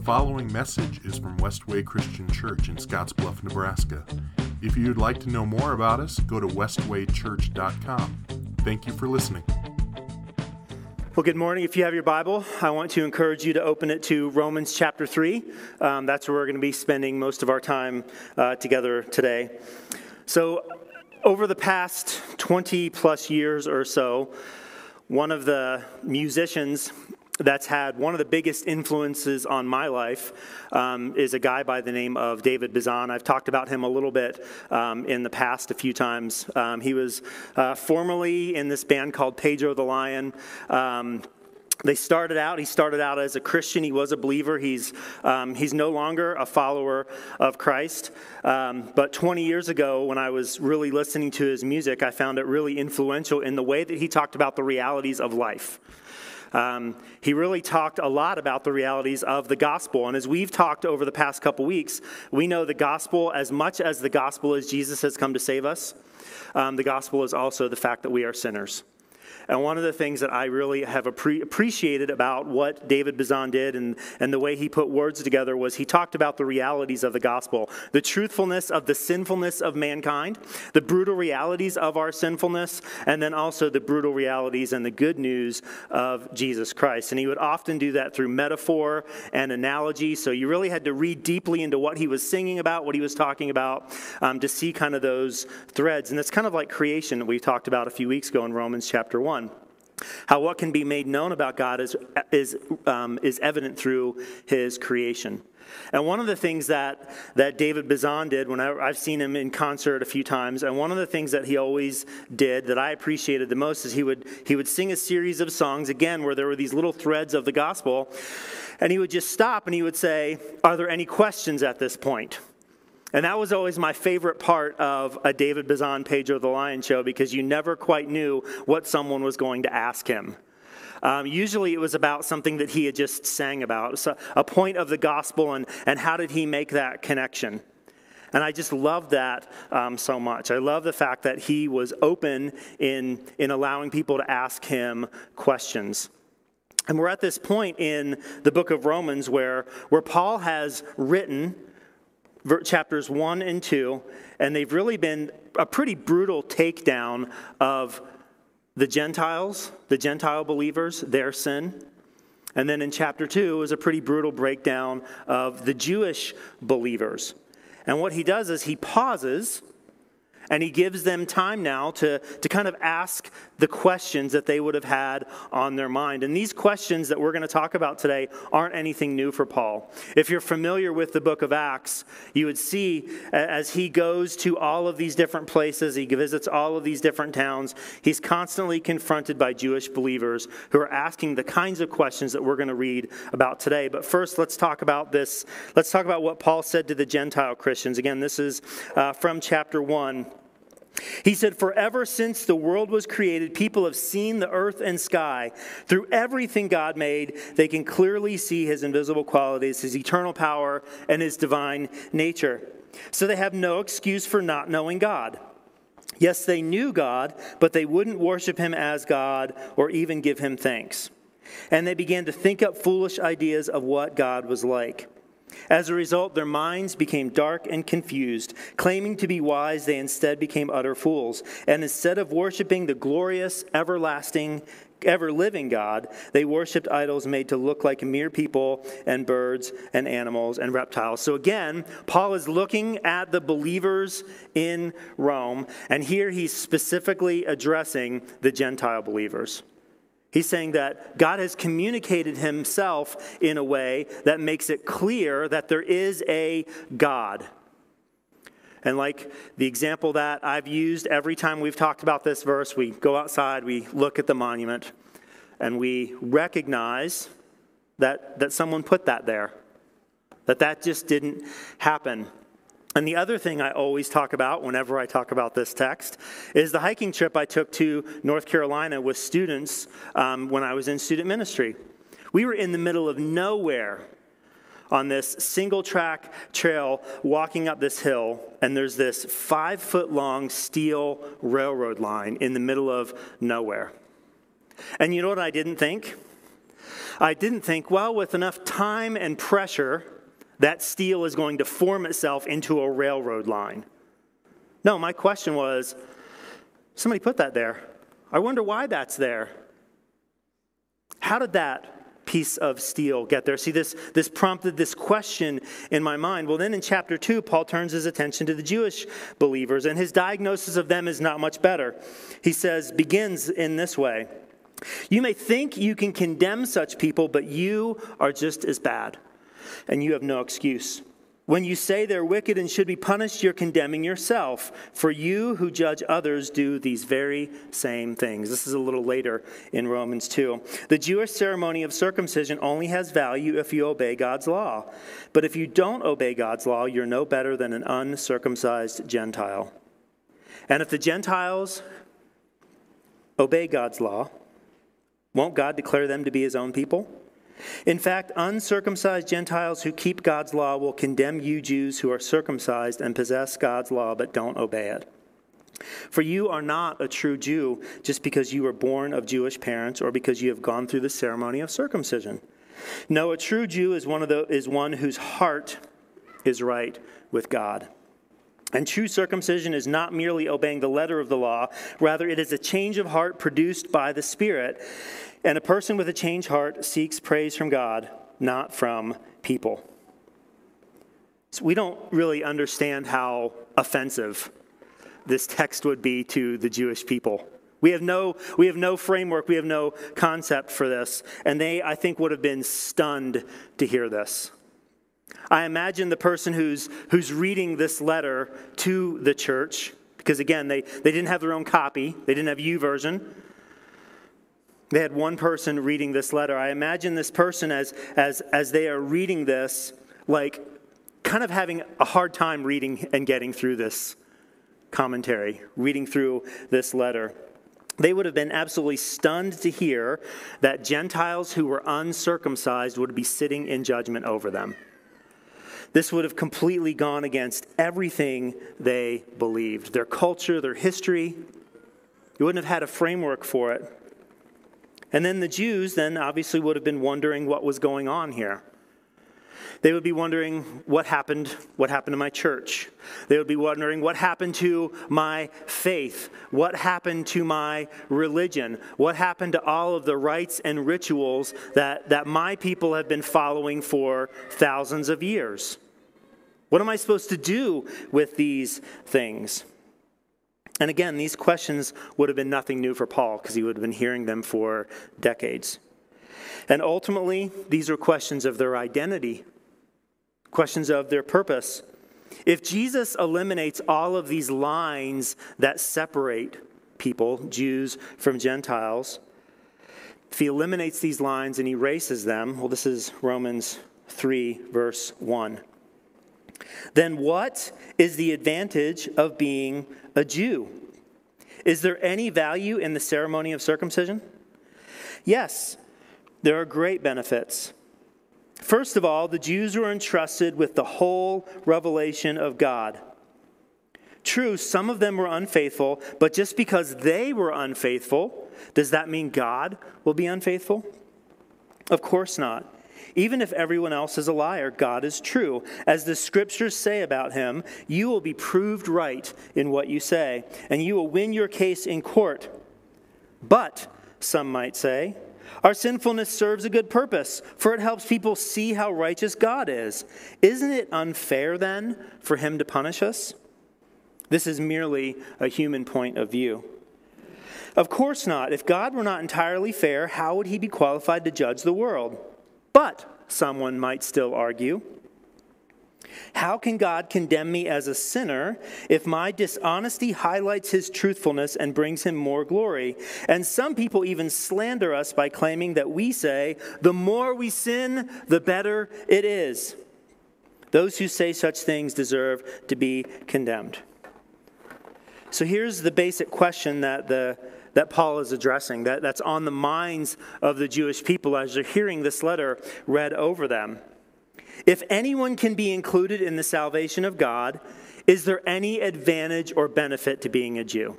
The following message is from Westway Christian Church in Scottsbluff, Nebraska. If you'd like to know more about us, go to westwaychurch.com. Thank you for listening. Well, good morning. If you have your Bible, I want to encourage you to open it to Romans chapter 3. Um, that's where we're going to be spending most of our time uh, together today. So, over the past 20 plus years or so, one of the musicians that's had one of the biggest influences on my life um, is a guy by the name of David Bazan. I've talked about him a little bit um, in the past a few times. Um, he was uh, formerly in this band called Pedro the Lion. Um, they started out he started out as a christian. He was a believer. He's, um, he's no longer a follower of christ. Um, but 20 years ago when i was really listening to his music i found it really influential in the way that he talked about the realities of life um, he really talked a lot about the realities of the gospel. And as we've talked over the past couple weeks, we know the gospel, as much as the gospel is Jesus has come to save us, um, the gospel is also the fact that we are sinners. And one of the things that I really have appre- appreciated about what David Bazan did and, and the way he put words together was he talked about the realities of the gospel, the truthfulness of the sinfulness of mankind, the brutal realities of our sinfulness, and then also the brutal realities and the good news of Jesus Christ. And he would often do that through metaphor and analogy. So you really had to read deeply into what he was singing about, what he was talking about, um, to see kind of those threads. And it's kind of like creation that we talked about a few weeks ago in Romans chapter 1. How what can be made known about God is, is, um, is evident through his creation. And one of the things that, that David Bazan did, when I, I've seen him in concert a few times, and one of the things that he always did that I appreciated the most is he would, he would sing a series of songs, again, where there were these little threads of the gospel, and he would just stop and he would say, Are there any questions at this point? And that was always my favorite part of a David Bazan Pedro the Lion show because you never quite knew what someone was going to ask him. Um, usually it was about something that he had just sang about, so a point of the gospel, and, and how did he make that connection. And I just love that um, so much. I love the fact that he was open in, in allowing people to ask him questions. And we're at this point in the book of Romans where, where Paul has written chapters 1 and 2, and they've really been a pretty brutal takedown of the Gentiles, the Gentile believers, their sin. And then in chapter 2 is a pretty brutal breakdown of the Jewish believers. And what he does is he pauses and he gives them time now to, to kind of ask the questions that they would have had on their mind. And these questions that we're going to talk about today aren't anything new for Paul. If you're familiar with the book of Acts, you would see as he goes to all of these different places, he visits all of these different towns, he's constantly confronted by Jewish believers who are asking the kinds of questions that we're going to read about today. But first, let's talk about this. Let's talk about what Paul said to the Gentile Christians. Again, this is uh, from chapter 1. He said, Forever since the world was created, people have seen the earth and sky. Through everything God made, they can clearly see his invisible qualities, his eternal power, and his divine nature. So they have no excuse for not knowing God. Yes, they knew God, but they wouldn't worship him as God or even give him thanks. And they began to think up foolish ideas of what God was like. As a result, their minds became dark and confused. Claiming to be wise, they instead became utter fools. And instead of worshiping the glorious, everlasting, ever living God, they worshiped idols made to look like mere people and birds and animals and reptiles. So again, Paul is looking at the believers in Rome, and here he's specifically addressing the Gentile believers. He's saying that God has communicated himself in a way that makes it clear that there is a God. And like the example that I've used every time we've talked about this verse, we go outside, we look at the monument, and we recognize that, that someone put that there, that that just didn't happen. And the other thing I always talk about whenever I talk about this text is the hiking trip I took to North Carolina with students um, when I was in student ministry. We were in the middle of nowhere on this single track trail walking up this hill, and there's this five foot long steel railroad line in the middle of nowhere. And you know what I didn't think? I didn't think, well, with enough time and pressure, that steel is going to form itself into a railroad line. No, my question was somebody put that there. I wonder why that's there. How did that piece of steel get there? See, this, this prompted this question in my mind. Well, then in chapter 2, Paul turns his attention to the Jewish believers, and his diagnosis of them is not much better. He says, begins in this way You may think you can condemn such people, but you are just as bad, and you have no excuse. When you say they're wicked and should be punished, you're condemning yourself. For you who judge others do these very same things. This is a little later in Romans 2. The Jewish ceremony of circumcision only has value if you obey God's law. But if you don't obey God's law, you're no better than an uncircumcised Gentile. And if the Gentiles obey God's law, won't God declare them to be his own people? In fact, uncircumcised Gentiles who keep God's law will condemn you Jews who are circumcised and possess God's law but don't obey it. For you are not a true Jew just because you were born of Jewish parents or because you have gone through the ceremony of circumcision. No, a true Jew is one, of the, is one whose heart is right with God. And true circumcision is not merely obeying the letter of the law, rather, it is a change of heart produced by the Spirit. And a person with a changed heart seeks praise from God, not from people. So we don't really understand how offensive this text would be to the Jewish people. We have no, we have no framework, we have no concept for this. And they, I think, would have been stunned to hear this. I imagine the person who's, who's reading this letter to the church, because again, they, they didn't have their own copy, they didn't have YouVersion. They had one person reading this letter. I imagine this person as, as, as they are reading this, like kind of having a hard time reading and getting through this commentary, reading through this letter. They would have been absolutely stunned to hear that Gentiles who were uncircumcised would be sitting in judgment over them. This would have completely gone against everything they believed their culture, their history. You wouldn't have had a framework for it. And then the Jews, then obviously, would have been wondering what was going on here. They would be wondering what happened, what happened to my church. They would be wondering what happened to my faith, what happened to my religion, what happened to all of the rites and rituals that, that my people have been following for thousands of years. What am I supposed to do with these things? And again, these questions would have been nothing new for Paul because he would have been hearing them for decades. And ultimately, these are questions of their identity, questions of their purpose. If Jesus eliminates all of these lines that separate people, Jews from Gentiles, if he eliminates these lines and erases them, well, this is Romans 3, verse 1 then what is the advantage of being a Jew? Is there any value in the ceremony of circumcision? Yes, there are great benefits. First of all, the Jews were entrusted with the whole revelation of God. True, some of them were unfaithful, but just because they were unfaithful, does that mean God will be unfaithful? Of course not. Even if everyone else is a liar, God is true. As the scriptures say about him, you will be proved right in what you say, and you will win your case in court. But, some might say, our sinfulness serves a good purpose, for it helps people see how righteous God is. Isn't it unfair, then, for him to punish us? This is merely a human point of view. Of course not. If God were not entirely fair, how would he be qualified to judge the world? But, someone might still argue, how can God condemn me as a sinner if my dishonesty highlights his truthfulness and brings him more glory? And some people even slander us by claiming that we say, the more we sin, the better it is. Those who say such things deserve to be condemned. So here's the basic question that the that Paul is addressing, that, that's on the minds of the Jewish people as they're hearing this letter read over them. If anyone can be included in the salvation of God, is there any advantage or benefit to being a Jew?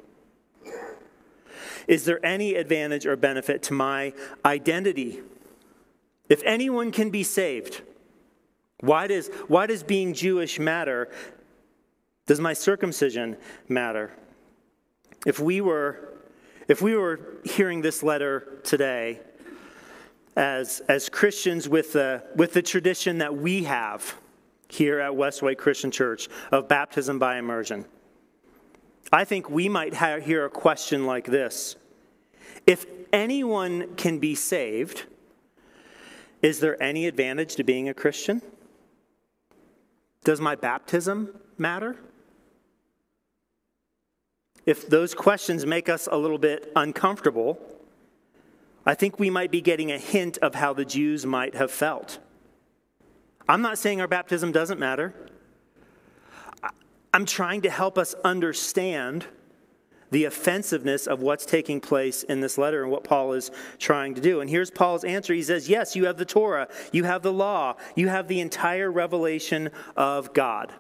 Is there any advantage or benefit to my identity? If anyone can be saved, why does, why does being Jewish matter? Does my circumcision matter? If we were, if we were hearing this letter today as, as Christians with the, with the tradition that we have here at Westway Christian Church of baptism by immersion, I think we might hear a question like this If anyone can be saved, is there any advantage to being a Christian? Does my baptism matter? If those questions make us a little bit uncomfortable, I think we might be getting a hint of how the Jews might have felt. I'm not saying our baptism doesn't matter. I'm trying to help us understand the offensiveness of what's taking place in this letter and what Paul is trying to do. And here's Paul's answer. He says, Yes, you have the Torah, you have the law, you have the entire revelation of God.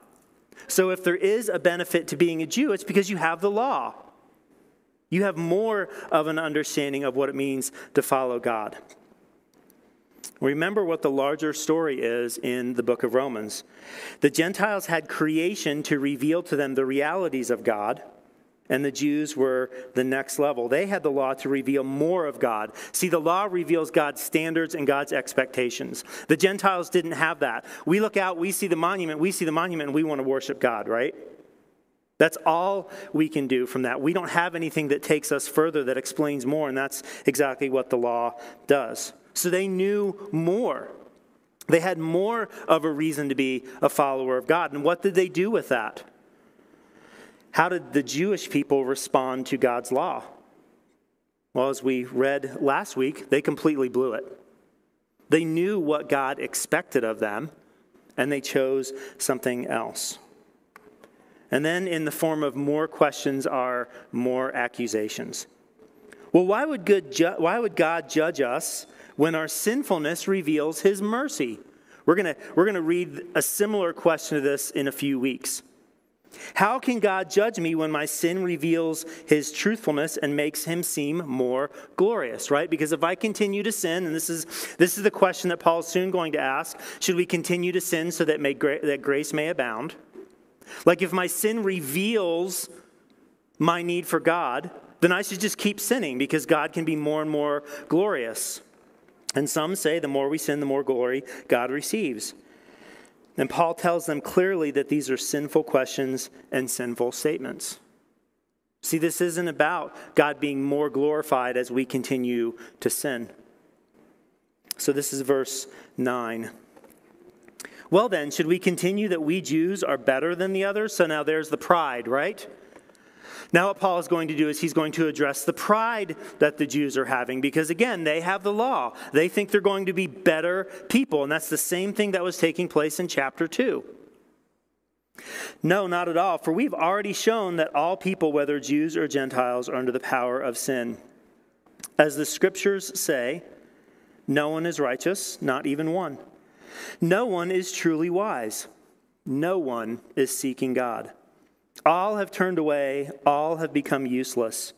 So if there is a benefit to being a Jew, it's because you have the law. You have more of an understanding of what it means to follow God. Remember what the larger story is in the book of Romans. The Gentiles had creation to reveal to them the realities of God, and the Jews were the next level. They had the law to reveal more of God. See, the law reveals God's standards and God's expectations. The Gentiles didn't have that. We look out, we see the monument, we see the monument, and we want to worship God, right? That's all we can do from that. We don't have anything that takes us further that explains more, and that's exactly what the law does. So they knew more. They had more of a reason to be a follower of God. And what did they do with that? How did the Jewish people respond to God's law? Well, as we read last week, they completely blew it. They knew what God expected of them, and they chose something else. And then, in the form of more questions, are more accusations. Well, why would, good ju- why would God judge us when our sinfulness reveals his mercy? We're going we're going to read a similar question to this in a few weeks. How can God judge me when my sin reveals his truthfulness and makes him seem more glorious, right? Because if I continue to sin, and this is, this is the question that Paul's soon going to ask should we continue to sin so that, may, that grace may abound? Like if my sin reveals my need for God, then I should just keep sinning because God can be more and more glorious. And some say the more we sin, the more glory God receives. And Paul tells them clearly that these are sinful questions and sinful statements. See, this isn't about God being more glorified as we continue to sin. So, this is verse 9. Well, then, should we continue that we Jews are better than the others? So now there's the pride, right? Now, what Paul is going to do is he's going to address the pride that the Jews are having because, again, they have the law. They think they're going to be better people, and that's the same thing that was taking place in chapter 2. No, not at all, for we've already shown that all people, whether Jews or Gentiles, are under the power of sin. As the scriptures say, no one is righteous, not even one. No one is truly wise. No one is seeking God. All have turned away, all have become useless.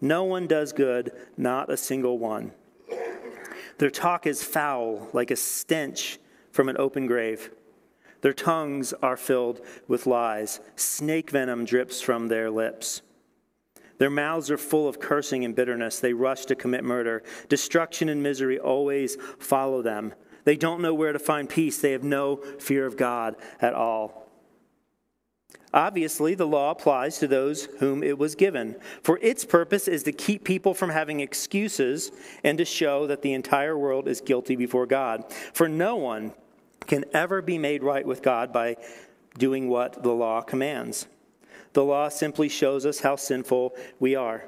No one does good, not a single one. Their talk is foul, like a stench from an open grave. Their tongues are filled with lies. Snake venom drips from their lips. Their mouths are full of cursing and bitterness. They rush to commit murder. Destruction and misery always follow them. They don't know where to find peace. They have no fear of God at all. Obviously, the law applies to those whom it was given, for its purpose is to keep people from having excuses and to show that the entire world is guilty before God. For no one can ever be made right with God by doing what the law commands. The law simply shows us how sinful we are.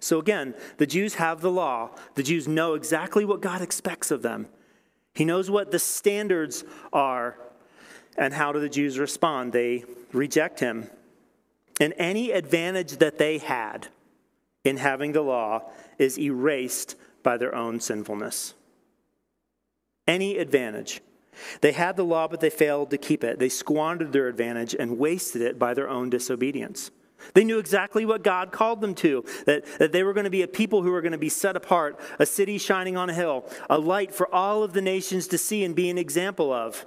So again, the Jews have the law. The Jews know exactly what God expects of them. He knows what the standards are. And how do the Jews respond? They reject him. And any advantage that they had in having the law is erased by their own sinfulness. Any advantage. They had the law, but they failed to keep it. They squandered their advantage and wasted it by their own disobedience. They knew exactly what God called them to that, that they were going to be a people who were going to be set apart, a city shining on a hill, a light for all of the nations to see and be an example of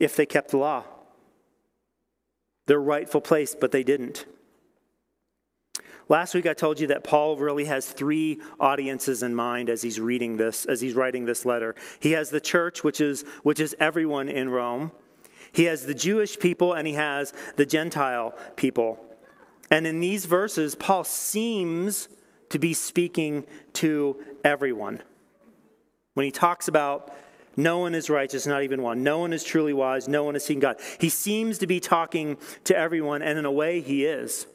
if they kept the law. Their rightful place, but they didn't. Last week I told you that Paul really has three audiences in mind as he's reading this, as he's writing this letter. He has the church, which is, which is everyone in Rome. He has the Jewish people and he has the Gentile people. And in these verses, Paul seems to be speaking to everyone. When he talks about no one is righteous, not even one. No one is truly wise. No one has seen God. He seems to be talking to everyone, and in a way, he is.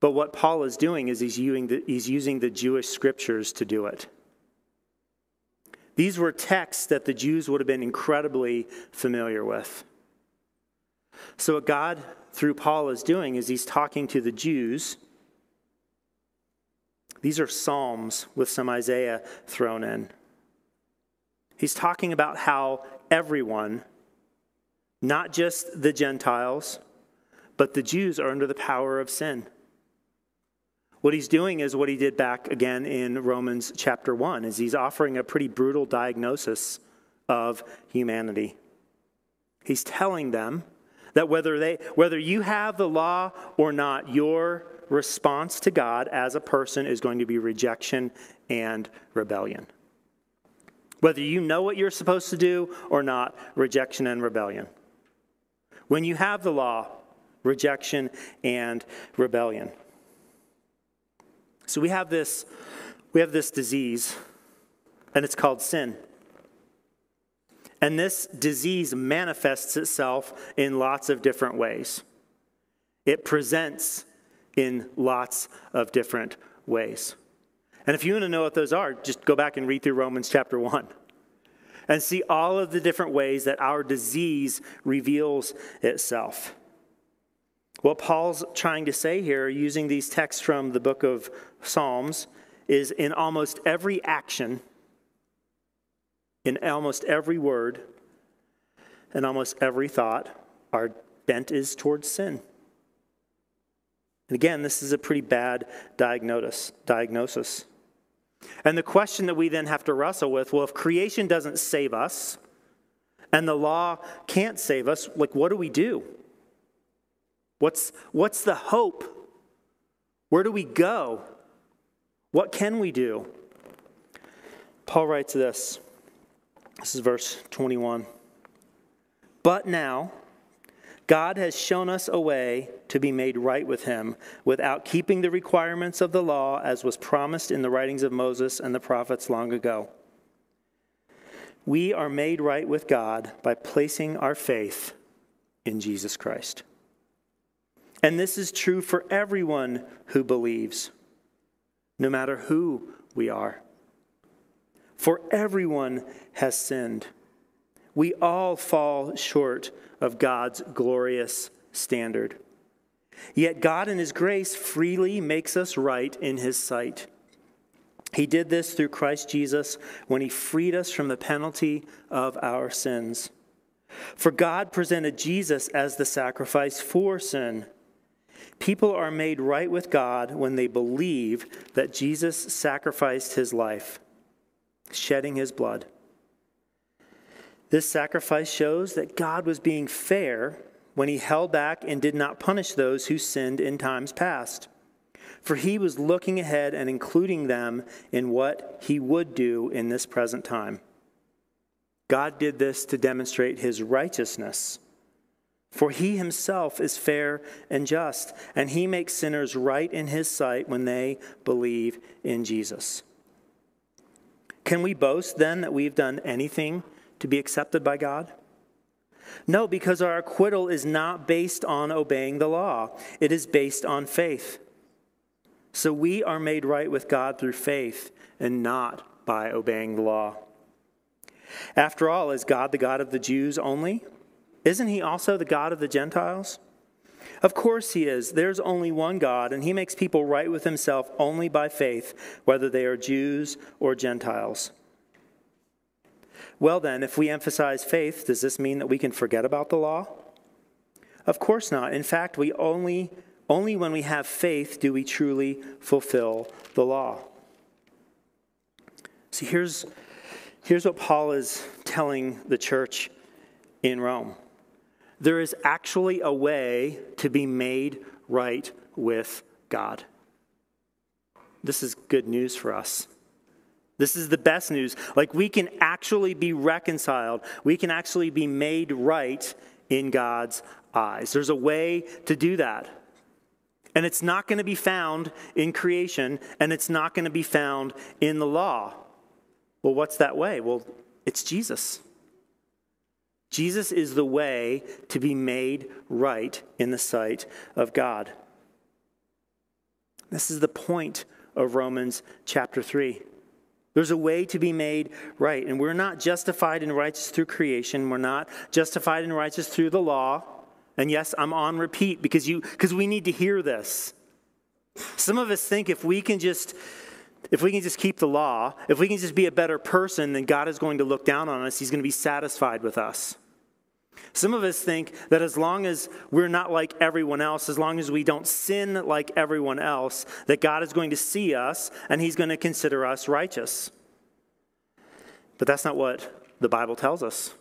But what Paul is doing is he's using the, he's using the Jewish scriptures to do it. These were texts that the Jews would have been incredibly familiar with. So, what God, through Paul, is doing is he's talking to the Jews. These are Psalms with some Isaiah thrown in. He's talking about how everyone, not just the Gentiles, but the Jews, are under the power of sin. What he's doing is what he did back again in Romans chapter 1 is he's offering a pretty brutal diagnosis of humanity. He's telling them that whether they whether you have the law or not, your response to God as a person is going to be rejection and rebellion. Whether you know what you're supposed to do or not, rejection and rebellion. When you have the law, rejection and rebellion. So we have this, we have this disease, and it's called sin. And this disease manifests itself in lots of different ways. It presents in lots of different ways. And if you want to know what those are, just go back and read through Romans chapter 1 and see all of the different ways that our disease reveals itself. What Paul's trying to say here, using these texts from the book of Psalms, is in almost every action, in almost every word, and almost every thought, our bent is towards sin. And again, this is a pretty bad diagnosis. diagnosis. And the question that we then have to wrestle with well, if creation doesn't save us and the law can't save us, like what do we do? What's, what's the hope? Where do we go? What can we do? Paul writes this. This is verse 21. But now, God has shown us a way to be made right with Him without keeping the requirements of the law as was promised in the writings of Moses and the prophets long ago. We are made right with God by placing our faith in Jesus Christ. And this is true for everyone who believes, no matter who we are. For everyone has sinned. We all fall short of God's glorious standard. Yet God, in His grace, freely makes us right in His sight. He did this through Christ Jesus when He freed us from the penalty of our sins. For God presented Jesus as the sacrifice for sin People are made right with God when they believe that Jesus sacrificed his life, shedding his blood. This sacrifice shows that God was being fair when he held back and did not punish those who sinned in times past. For he was looking ahead and including them in what he would do in this present time. God did this to demonstrate his righteousness for he himself is fair and just, and he makes sinners right in his sight when they believe in Jesus. Can we boast then that we've done anything to be accepted by God? No, because our acquittal is not based on obeying the law, it is based on faith. So we are made right with God through faith and not by obeying the law. After all, is God the God of the Jews only? Isn't he also the God of the Gentiles? Of course he is. There's only one God, and he makes people right with himself only by faith, whether they are Jews or Gentiles. Well, then, if we emphasize faith, does this mean that we can forget about the law? Of course not. In fact, we only only when we have faith do we truly fulfill the law. See, here's, here's what Paul is telling the church in Rome there is actually a way to be made right with God. This is good news for us. This is the best news. Like, we can actually be reconciled, we can actually be made right in God's eyes. There's a way to do that. And it's not going to be found in creation, and it's not going to be found in the law. Well, what's that way? Well, it's Jesus. Jesus is the way to be made right in the sight of God. This is the point of Romans chapter 3. There's a way to be made right. And we're not justified and righteous through creation. We're not justified and righteous through the law. And yes, I'm on repeat because you because we need to hear this. Some of us think if we can just if we can just keep the law, if we can just be a better person, then God is going to look down on us. He's going to be satisfied with us. Some of us think that as long as we're not like everyone else, as long as we don't sin like everyone else, that God is going to see us and he's going to consider us righteous. But that's not what the Bible tells us.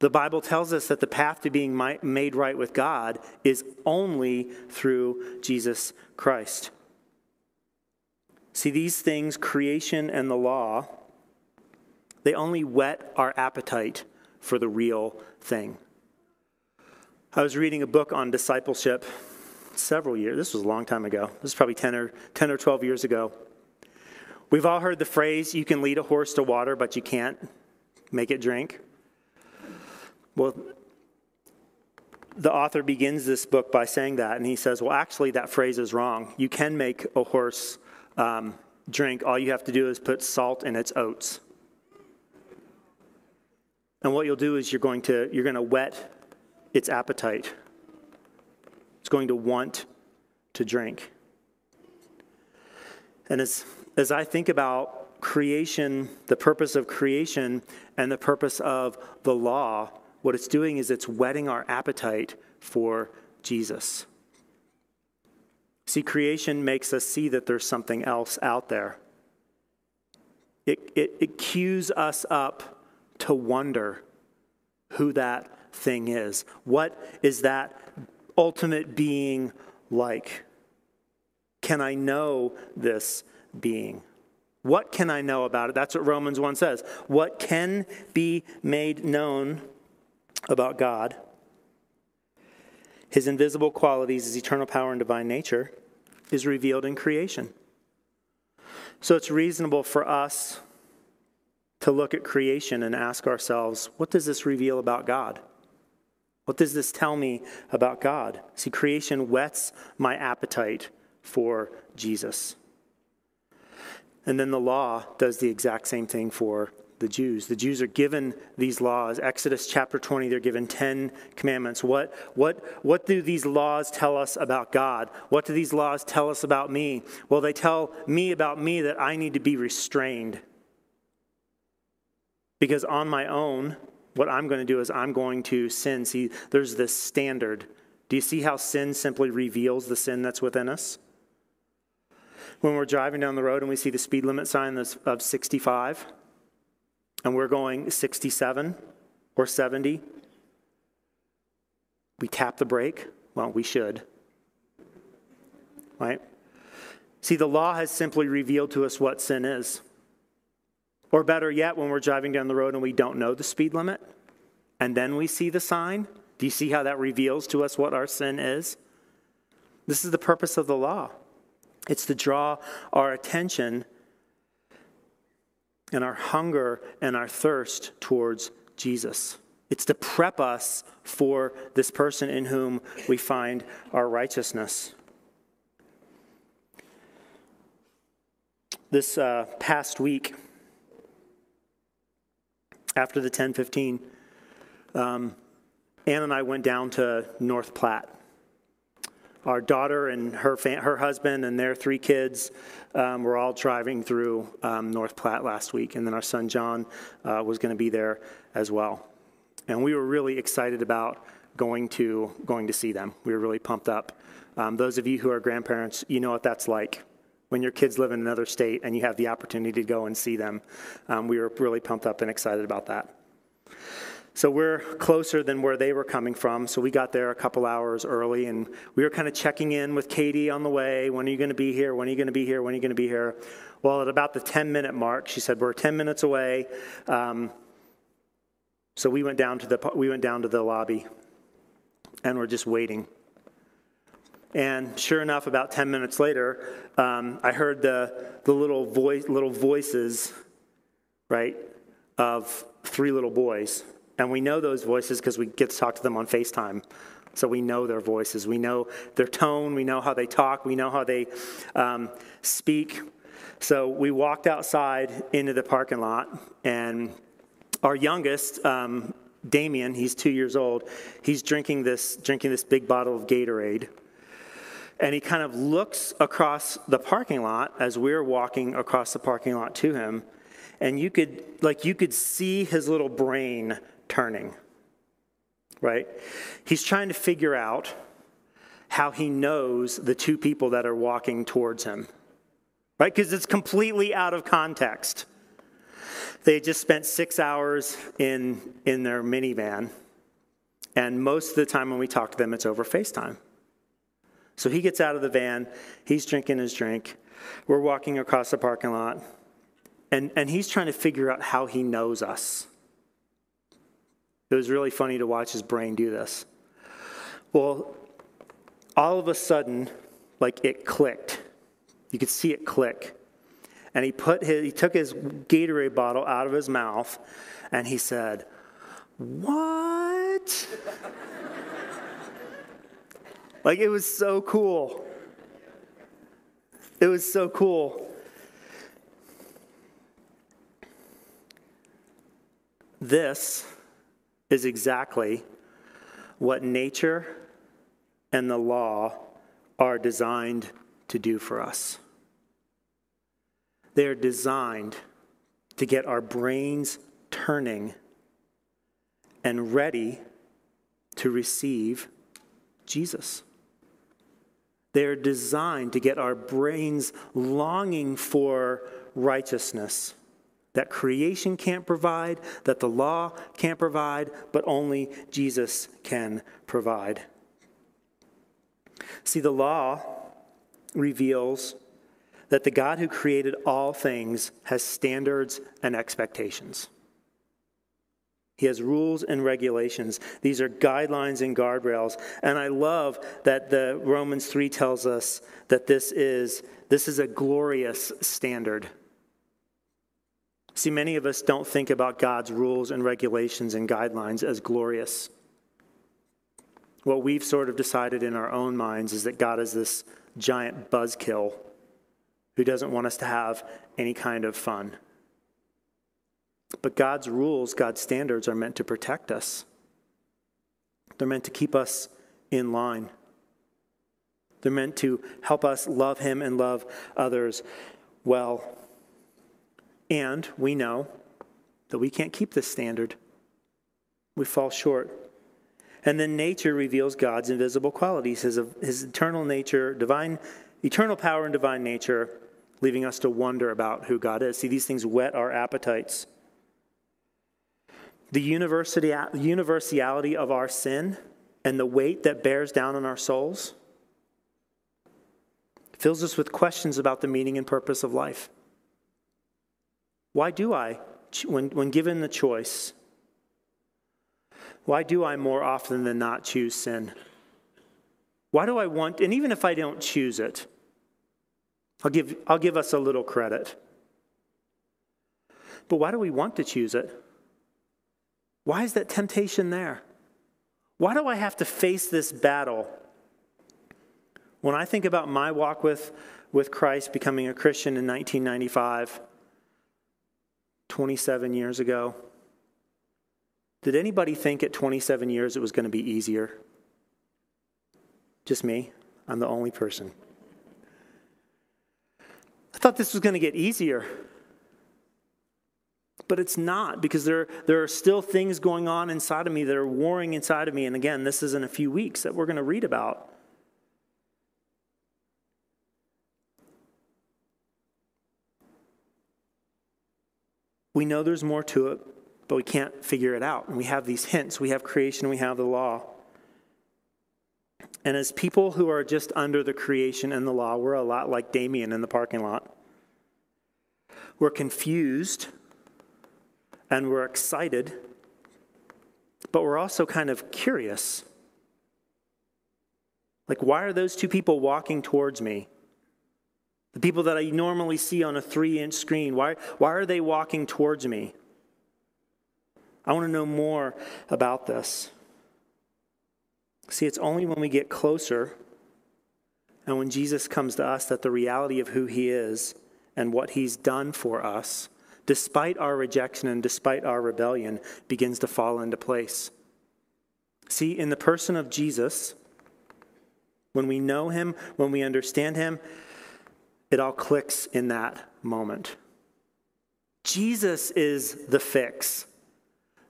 The Bible tells us that the path to being made right with God is only through Jesus Christ. See, these things, creation and the law, they only whet our appetite for the real thing. I was reading a book on discipleship several years. This was a long time ago. This is probably 10 or 10 or 12 years ago. We've all heard the phrase you can lead a horse to water but you can't make it drink. Well, the author begins this book by saying that, and he says, Well, actually, that phrase is wrong. You can make a horse um, drink. All you have to do is put salt in its oats. And what you'll do is you're going to, you're going to whet its appetite. It's going to want to drink. And as, as I think about creation, the purpose of creation, and the purpose of the law, what it's doing is it's whetting our appetite for Jesus. See, creation makes us see that there's something else out there. It, it, it cues us up to wonder who that thing is. What is that ultimate being like? Can I know this being? What can I know about it? That's what Romans 1 says. What can be made known about God, his invisible qualities, his eternal power and divine nature, is revealed in creation. So it's reasonable for us to look at creation and ask ourselves, what does this reveal about God? What does this tell me about God? See, creation whets my appetite for Jesus. And then the law does the exact same thing for the Jews. The Jews are given these laws. Exodus chapter 20, they're given 10 commandments. What, what, what do these laws tell us about God? What do these laws tell us about me? Well, they tell me about me that I need to be restrained. Because on my own, what I'm going to do is I'm going to sin. See, there's this standard. Do you see how sin simply reveals the sin that's within us? When we're driving down the road and we see the speed limit sign of 65, and we're going 67 or 70, we tap the brake. Well, we should. Right? See, the law has simply revealed to us what sin is. Or better yet, when we're driving down the road and we don't know the speed limit, and then we see the sign, do you see how that reveals to us what our sin is? This is the purpose of the law. It's to draw our attention and our hunger and our thirst towards Jesus. It's to prep us for this person in whom we find our righteousness. This uh, past week, after the 1015, um, Ann and I went down to North Platte our daughter and her, her husband and their three kids um, were all driving through um, North Platte last week, and then our son John uh, was going to be there as well. And we were really excited about going to going to see them. We were really pumped up. Um, those of you who are grandparents, you know what that's like when your kids live in another state and you have the opportunity to go and see them. Um, we were really pumped up and excited about that. So we're closer than where they were coming from. So we got there a couple hours early and we were kind of checking in with Katie on the way. When are you going to be here? When are you going to be here? When are you going to be here? Well, at about the 10 minute mark, she said, We're 10 minutes away. Um, so we went down to the we went down to the lobby and we're just waiting. And sure enough, about 10 minutes later, um, I heard the, the little, voice, little voices, right, of three little boys and we know those voices because we get to talk to them on FaceTime. So we know their voices. We know their tone. We know how they talk. We know how they um, speak. So we walked outside into the parking lot, and our youngest, um, Damien, he's two years old. He's drinking this drinking this big bottle of Gatorade, and he kind of looks across the parking lot as we're walking across the parking lot to him, and you could like you could see his little brain turning, right? He's trying to figure out how he knows the two people that are walking towards him, right? Because it's completely out of context. They just spent six hours in, in their minivan, and most of the time when we talk to them, it's over FaceTime. So he gets out of the van, he's drinking his drink, we're walking across the parking lot, and, and he's trying to figure out how he knows us. It was really funny to watch his brain do this. Well, all of a sudden, like it clicked. You could see it click. And he put his, he took his Gatorade bottle out of his mouth and he said, What? Like it was so cool. It was so cool. This is exactly what nature and the law are designed to do for us. They are designed to get our brains turning and ready to receive Jesus. They are designed to get our brains longing for righteousness that creation can't provide, that the law can't provide, but only Jesus can provide. See, the law reveals that the God who created all things has standards and expectations. He has rules and regulations. These are guidelines and guardrails. And I love that the Romans 3 tells us that this is, this is a glorious standard. See, many of us don't think about God's rules and regulations and guidelines as glorious. What we've sort of decided in our own minds is that God is this giant buzzkill who doesn't want us to have any kind of fun. But God's rules, God's standards are meant to protect us. They're meant to keep us in line. They're meant to help us love Him and love others well. And we know that we can't keep this standard. We fall short. And then nature reveals God's invisible qualities, his, his eternal nature, divine, eternal power and divine nature, leaving us to wonder about who God is. See, these things whet our appetites. The universality of our sin and the weight that bears down on our souls fills us with questions about the meaning and purpose of life. Why do I, when, when given the choice, why do I more often than not choose sin? Why do I want, and even if I don't choose it, I'll give, I'll give us a little credit. But why do we want to choose it? Why is that temptation there? Why do I have to face this battle? When I think about my walk with, with Christ, becoming a Christian in 1995, 27 years ago? Did anybody think at 27 years it was going to be easier? Just me? I'm the only person. I thought this was going to get easier. But it's not because there, there are still things going on inside of me that are warring inside of me. And again, this is in a few weeks that we're going to read about. We know there's more to it, but we can't figure it out. And we have these hints. We have creation, we have the law. And as people who are just under the creation and the law, we're a lot like Damien in the parking lot. We're confused and we're excited, but we're also kind of curious. Like, why are those two people walking towards me? The people that I normally see on a three inch screen, why, why are they walking towards me? I want to know more about this. See, it's only when we get closer and when Jesus comes to us that the reality of who he is and what he's done for us, despite our rejection and despite our rebellion, begins to fall into place. See, in the person of Jesus, when we know him, when we understand him, it all clicks in that moment. Jesus is the fix.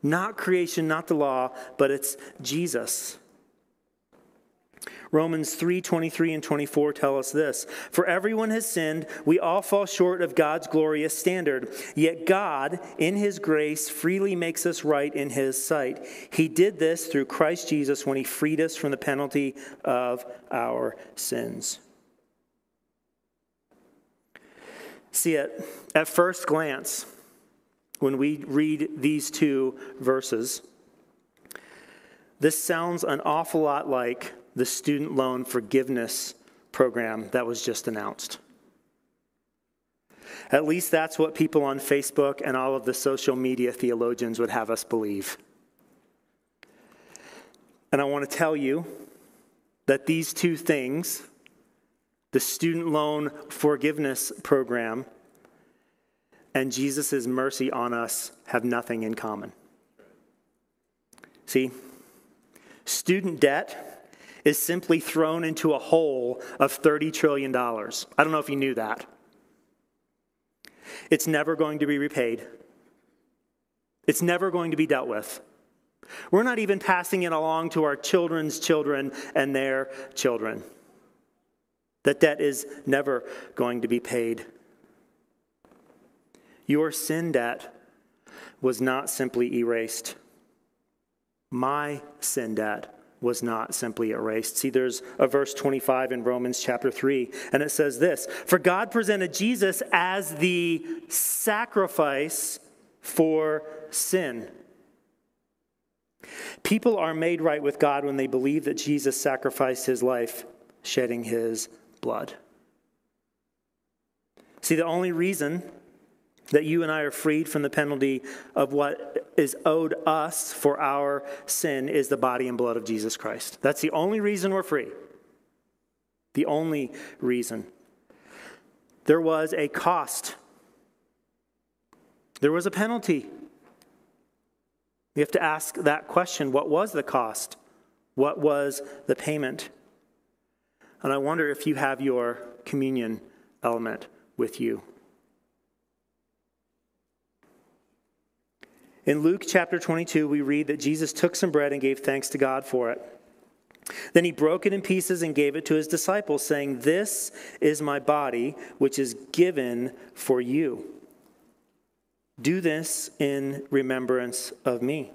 Not creation, not the law, but it's Jesus. Romans 3 23 and 24 tell us this For everyone has sinned, we all fall short of God's glorious standard. Yet God, in his grace, freely makes us right in his sight. He did this through Christ Jesus when he freed us from the penalty of our sins. See, at, at first glance, when we read these two verses, this sounds an awful lot like the student loan forgiveness program that was just announced. At least that's what people on Facebook and all of the social media theologians would have us believe. And I want to tell you that these two things, the student loan forgiveness program and Jesus' mercy on us, have nothing in common. See, student debt is simply thrown into a hole of $30 trillion. I don't know if you knew that. It's never going to be repaid, it's never going to be dealt with. We're not even passing it along to our children's children and their children. That debt is never going to be paid. Your sin debt was not simply erased. My sin debt was not simply erased. See, there's a verse 25 in Romans chapter 3, and it says this For God presented Jesus as the sacrifice for sin. People are made right with God when they believe that Jesus sacrificed his life, shedding his blood. See, the only reason that you and I are freed from the penalty of what is owed us for our sin is the body and blood of Jesus Christ. That's the only reason we're free. The only reason. There was a cost, there was a penalty. We have to ask that question what was the cost? What was the payment? And I wonder if you have your communion element with you. In Luke chapter 22, we read that Jesus took some bread and gave thanks to God for it. Then he broke it in pieces and gave it to his disciples, saying, This is my body, which is given for you. Do this in remembrance of me.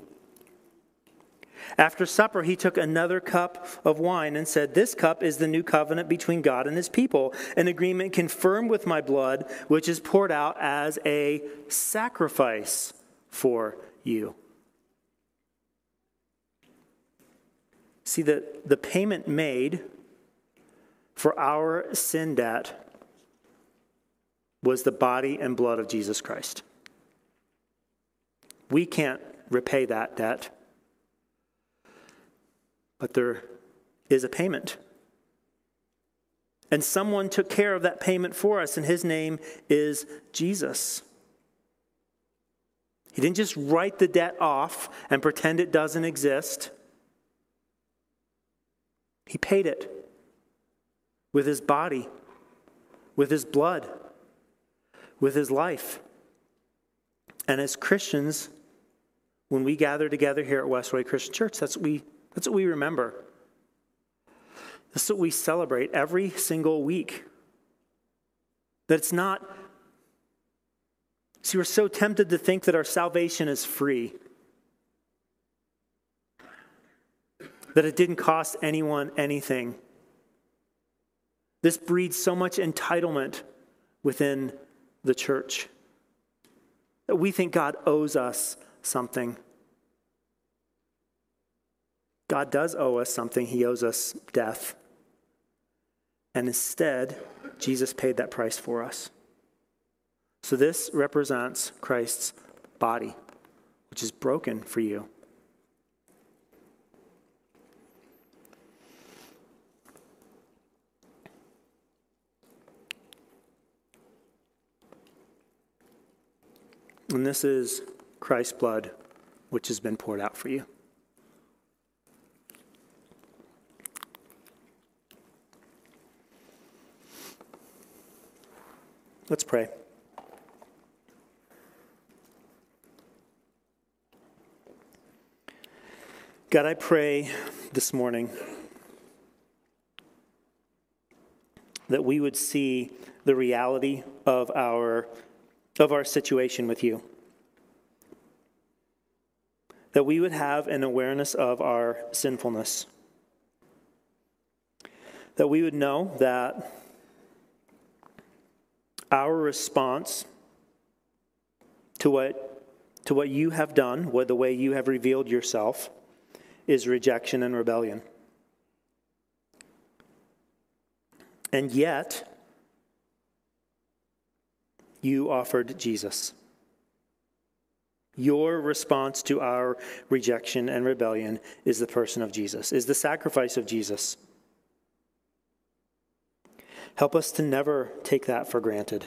After supper, he took another cup of wine and said, This cup is the new covenant between God and his people, an agreement confirmed with my blood, which is poured out as a sacrifice for you. See, the, the payment made for our sin debt was the body and blood of Jesus Christ. We can't repay that debt, but there is a payment. And someone took care of that payment for us, and his name is Jesus. He didn't just write the debt off and pretend it doesn't exist. He paid it with his body, with his blood, with his life. And as Christians, when we gather together here at Westway Christian Church, that's what we, that's what we remember. That's what we celebrate every single week. That it's not, see, we're so tempted to think that our salvation is free, that it didn't cost anyone anything. This breeds so much entitlement within the church that we think God owes us something. God does owe us something, He owes us death. And instead, Jesus paid that price for us. So this represents Christ's body, which is broken for you. And this is Christ's blood, which has been poured out for you. Let's pray. God, I pray this morning that we would see the reality of our, of our situation with you. That we would have an awareness of our sinfulness. That we would know that our response to what, to what you have done, what the way you have revealed yourself, is rejection and rebellion. And yet, you offered Jesus. Your response to our rejection and rebellion is the person of Jesus, is the sacrifice of Jesus. Help us to never take that for granted.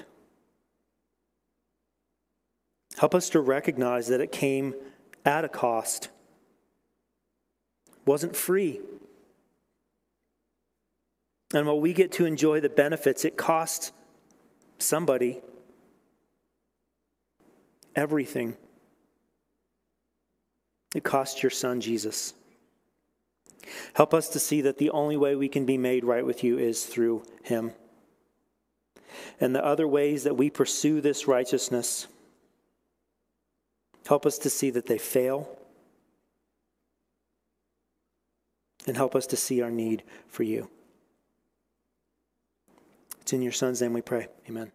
Help us to recognize that it came at a cost. Wasn't free. And while we get to enjoy the benefits, it cost somebody everything. It cost your son, Jesus. Help us to see that the only way we can be made right with you is through him. And the other ways that we pursue this righteousness, help us to see that they fail. And help us to see our need for you. It's in your son's name we pray. Amen.